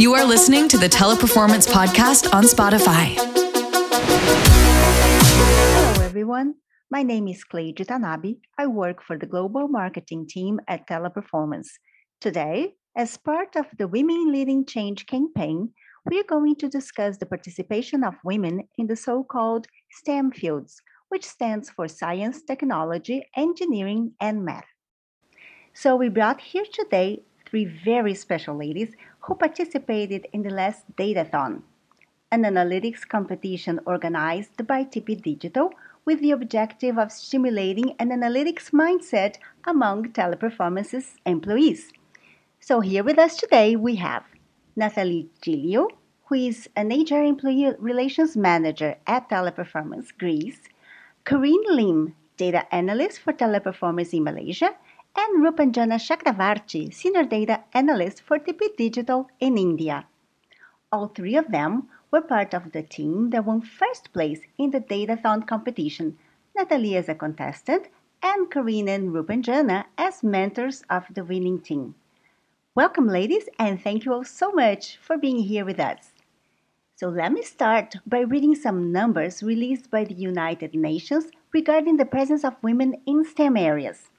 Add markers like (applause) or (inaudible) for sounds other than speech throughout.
You are listening to the Teleperformance Podcast on Spotify. Hello, everyone. My name is Clay Tanabe. I work for the global marketing team at Teleperformance. Today, as part of the Women Leading Change campaign, we are going to discuss the participation of women in the so called STEM fields, which stands for science, technology, engineering, and math. So, we brought here today three very special ladies who participated in the last Datathon, an analytics competition organized by TP Digital with the objective of stimulating an analytics mindset among Teleperformance's employees. So, here with us today we have Nathalie Gilio, who is an HR Employee Relations Manager at Teleperformance Greece, Corinne Lim, Data Analyst for Teleperformance in Malaysia, and Rupanjana Chakravarti, Senior Data Analyst for TP Digital in India. All three of them were part of the team that won first place in the Datathon competition, Natalie as a contestant, and Corinne and Rupanjana as mentors of the winning team. Welcome, ladies, and thank you all so much for being here with us. So, let me start by reading some numbers released by the United Nations regarding the presence of women in STEM areas.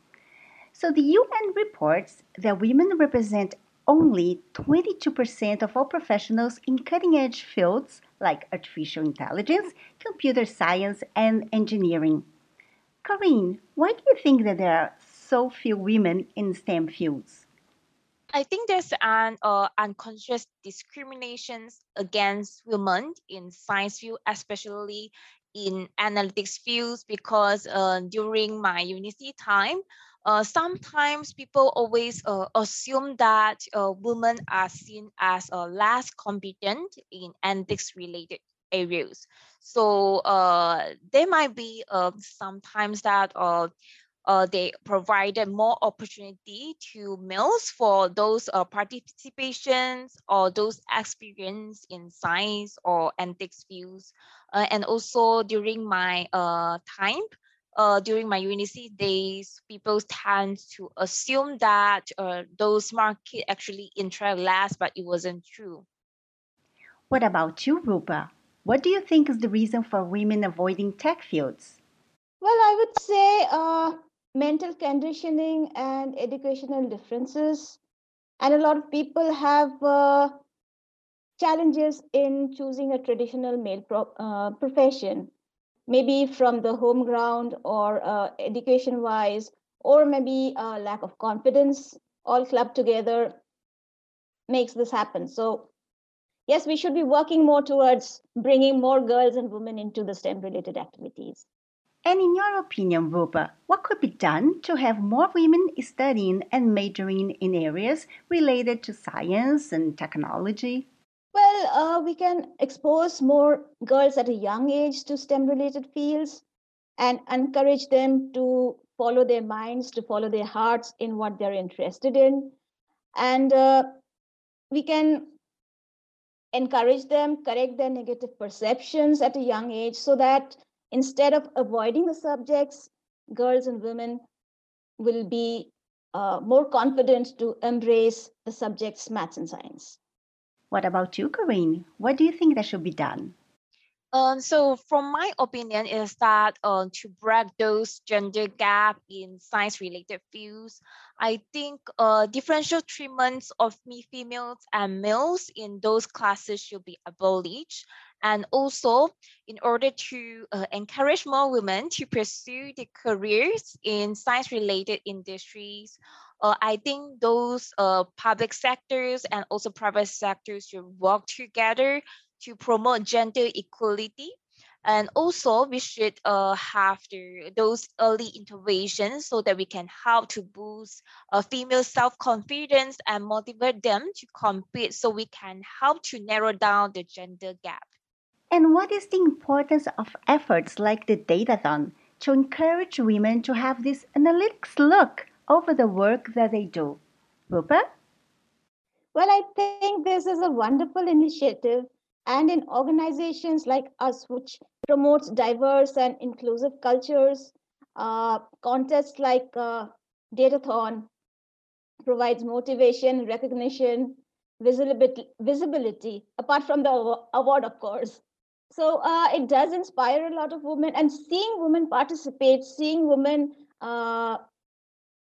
So, the UN reports that women represent only 22% of all professionals in cutting edge fields like artificial intelligence, computer science, and engineering. Corinne, why do you think that there are so few women in STEM fields? I think there's an uh, unconscious discriminations against women in science field, especially in analytics fields, because uh, during my university time, uh, sometimes people always uh, assume that uh, women are seen as uh, less competent in ethics related areas. So uh, there might be uh, sometimes that they provided more opportunity to males for those participations or those experience in science or ethics fields. And also during my time, uh, during my university days, people tend to assume that uh, those market actually interact less, but it wasn't true. What about you, Rupa? What do you think is the reason for women avoiding tech fields? Well, I would say uh, mental conditioning and educational differences. And a lot of people have uh, challenges in choosing a traditional male pro- uh, profession, maybe from the home ground or uh, education wise, or maybe a lack of confidence, all clubbed together makes this happen. So, yes, we should be working more towards bringing more girls and women into the STEM related activities. And in your opinion, Rupa, what could be done to have more women studying and majoring in areas related to science and technology? Well, uh, we can expose more girls at a young age to STEM related fields and encourage them to follow their minds, to follow their hearts in what they're interested in. And uh, we can encourage them, correct their negative perceptions at a young age so that instead of avoiding the subjects, girls and women will be uh, more confident to embrace the subjects maths and science. What about you, Corinne? What do you think that should be done? Um, so from my opinion is that uh, to break those gender gap in science related fields, I think uh, differential treatments of me females and males in those classes should be abolished. And also, in order to uh, encourage more women to pursue the careers in science related industries, uh, I think those uh, public sectors and also private sectors should work together to promote gender equality. And also, we should uh, have the, those early interventions so that we can help to boost uh, female self-confidence and motivate them to compete so we can help to narrow down the gender gap. And what is the importance of efforts like the Datathon to encourage women to have this analytics look over the work that they do? Rupa? Well, I think this is a wonderful initiative and in organizations like us, which promotes diverse and inclusive cultures, uh, contests like uh, Datathon provides motivation, recognition, visibility, visibility apart from the award, of course. So uh, it does inspire a lot of women, and seeing women participate, seeing women uh,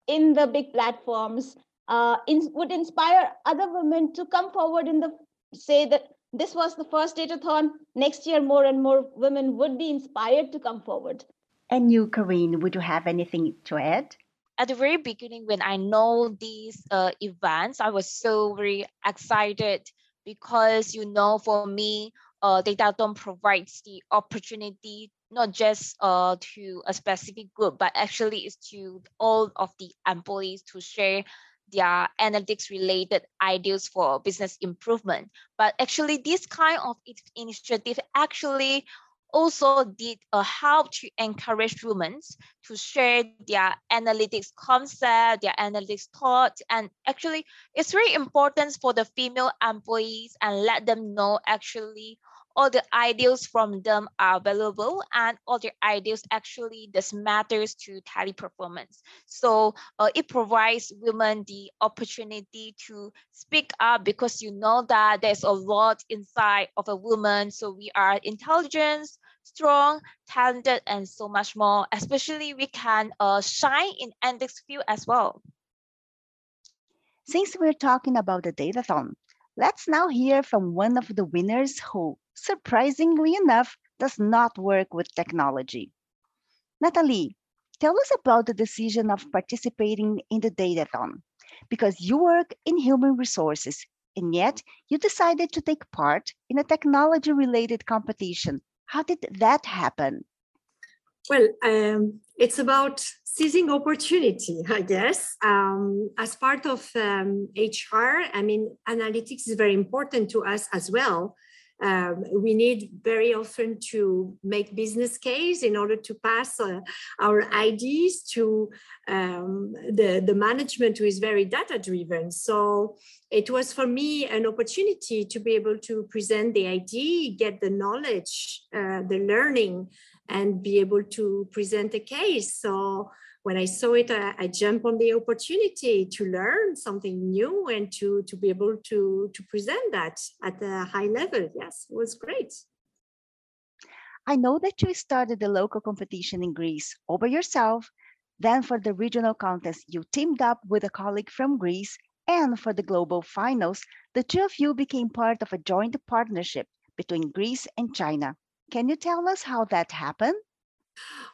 in the big platforms, uh, in, would inspire other women to come forward in the say that this was the first datathon. Next year, more and more women would be inspired to come forward. And you, Corinne, would you have anything to add? At the very beginning, when I know these uh, events, I was so very excited because you know, for me, uh, Datathon provides the opportunity not just uh, to a specific group, but actually is to all of the employees to share their analytics related ideas for business improvement. But actually this kind of initiative actually also did uh, help to encourage women to share their analytics concept, their analytics thoughts, and actually it's very important for the female employees and let them know actually all the ideas from them are available and all the ideas actually this matters to Teleperformance. So uh, it provides women the opportunity to speak up because you know that there's a lot inside of a woman. So we are intelligent, strong, talented, and so much more. Especially we can uh, shine in index field as well. Since we're talking about the Datathon, let's now hear from one of the winners who surprisingly enough, does not work with technology. Natalie, tell us about the decision of participating in the Datathon, because you work in human resources, and yet you decided to take part in a technology-related competition. How did that happen? Well, um, it's about seizing opportunity, I guess. Um, as part of um, HR, I mean, analytics is very important to us as well um, we need very often to make business case in order to pass uh, our ideas to um, the, the management who is very data driven. So it was for me an opportunity to be able to present the idea, get the knowledge, uh, the learning, and be able to present a case. So when I saw it, I, I jumped on the opportunity to learn something new and to, to be able to, to present that at a high level. Yes, it was great. I know that you started the local competition in Greece all by yourself. Then for the regional contest, you teamed up with a colleague from Greece. And for the global finals, the two of you became part of a joint partnership between Greece and China. Can you tell us how that happened?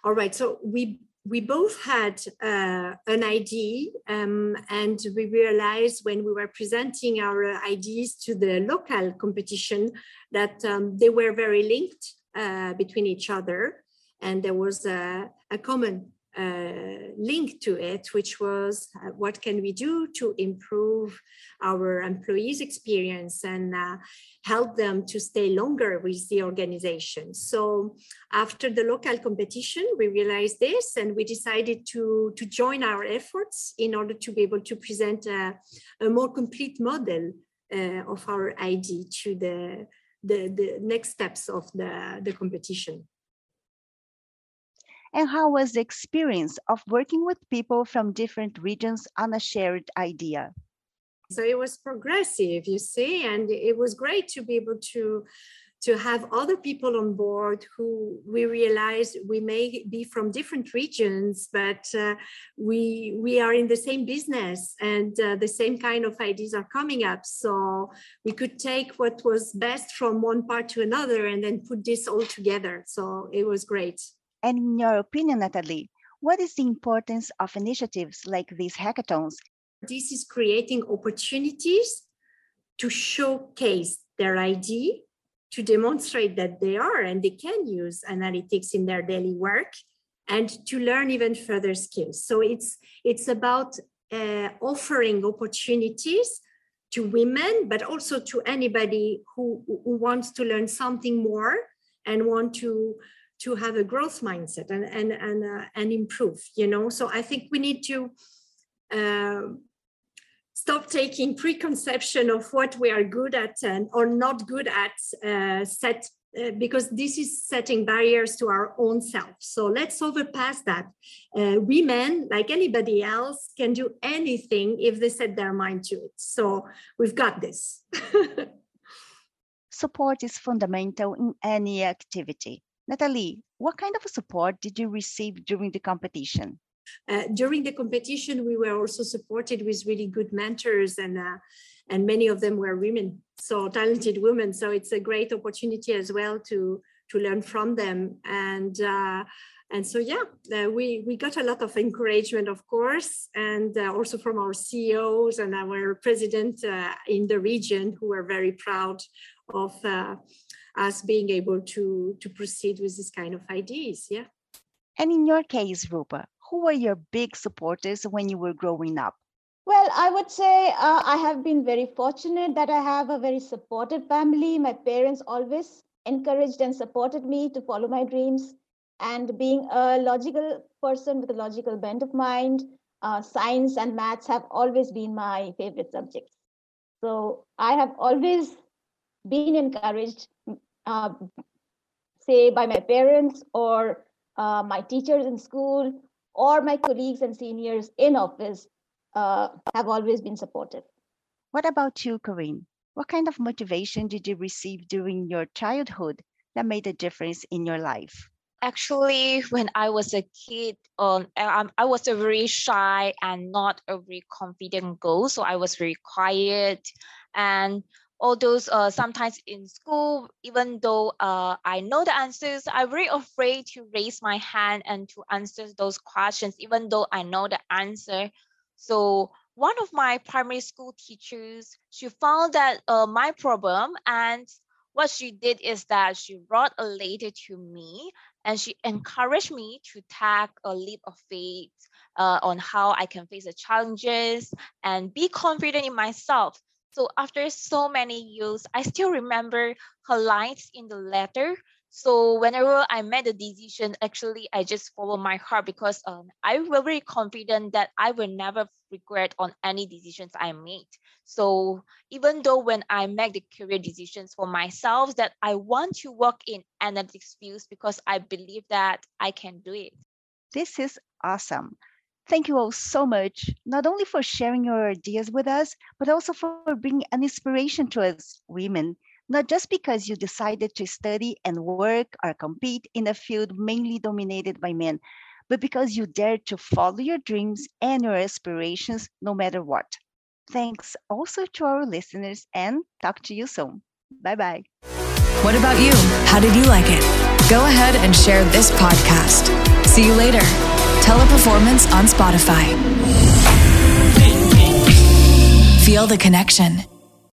All right. So we we both had uh, an ID um, and we realized when we were presenting our IDs to the local competition that um, they were very linked uh, between each other. And there was a, a common uh, link to it, which was uh, what can we do to improve our employees' experience and uh, help them to stay longer with the organization. So after the local competition, we realized this and we decided to, to join our efforts in order to be able to present a, a more complete model uh, of our ID to the, the, the next steps of the, the competition and how was the experience of working with people from different regions on a shared idea? So it was progressive, you see, and it was great to be able to to have other people on board who we realize we may be from different regions, but uh, we we are in the same business and uh, the same kind of ideas are coming up. So we could take what was best from one part to another and then put this all together. So it was great. And in your opinion, Natalie, what is the importance of initiatives like these hackathons? This is creating opportunities to showcase their ID, to demonstrate that they are and they can use analytics in their daily work, and to learn even further skills. So it's it's about uh, offering opportunities to women, but also to anybody who, who wants to learn something more and want to to have a growth mindset and and and uh, and improve you know so i think we need to uh, stop taking preconception of what we are good at and or not good at uh, set uh, because this is setting barriers to our own self. So let's overpass that. Uh, women, like anybody else, can do anything if they set their mind to it. So we've got this. (laughs) support is fundamental in any activity. Natalie, what kind of support did you receive during the competition? Uh, during the competition, we were also supported with really good mentors and uh, and many of them were women, so talented women. So it's a great opportunity as well to to learn from them. And uh, and so yeah, uh, we we got a lot of encouragement, of course, and uh, also from our CEOs and our president uh, in the region, who were very proud of us being able to to proceed with this kind of ideas. Yeah. And in your case, Rupa, who were your big supporters when you were growing up? Well, I would say uh, I have been very fortunate that I have a very supportive family. My parents always encouraged and supported me to follow my dreams. And being a logical person with a logical bent of mind, uh, science and maths have always been my favorite subjects. So I have always been encouraged, uh, say, by my parents or uh, my teachers in school or my colleagues and seniors in office uh, have always been supportive. What about you, Corinne? What kind of motivation did you receive during your childhood that made a difference in your life? Actually, when I was a kid, um, I, I was a very shy and not a very confident girl. So I was very quiet. And all those uh, sometimes in school, even though uh, I know the answers, I'm very afraid to raise my hand and to answer those questions, even though I know the answer. So one of my primary school teachers, she found that uh, my problem and what she did is that she wrote a letter to me and she encouraged me to take a leap of faith uh, on how I can face the challenges and be confident in myself. So after so many years, I still remember her lines in the letter so whenever I made a decision, actually I just follow my heart because um, I was very confident that I will never regret on any decisions I made. So even though when I make the career decisions for myself that I want to work in analytics fields because I believe that I can do it. This is awesome. Thank you all so much, not only for sharing your ideas with us, but also for bringing an inspiration to us women not just because you decided to study and work or compete in a field mainly dominated by men, but because you dared to follow your dreams and your aspirations no matter what. Thanks also to our listeners and talk to you soon. Bye bye. What about you? How did you like it? Go ahead and share this podcast. See you later. Teleperformance on Spotify. Feel the connection.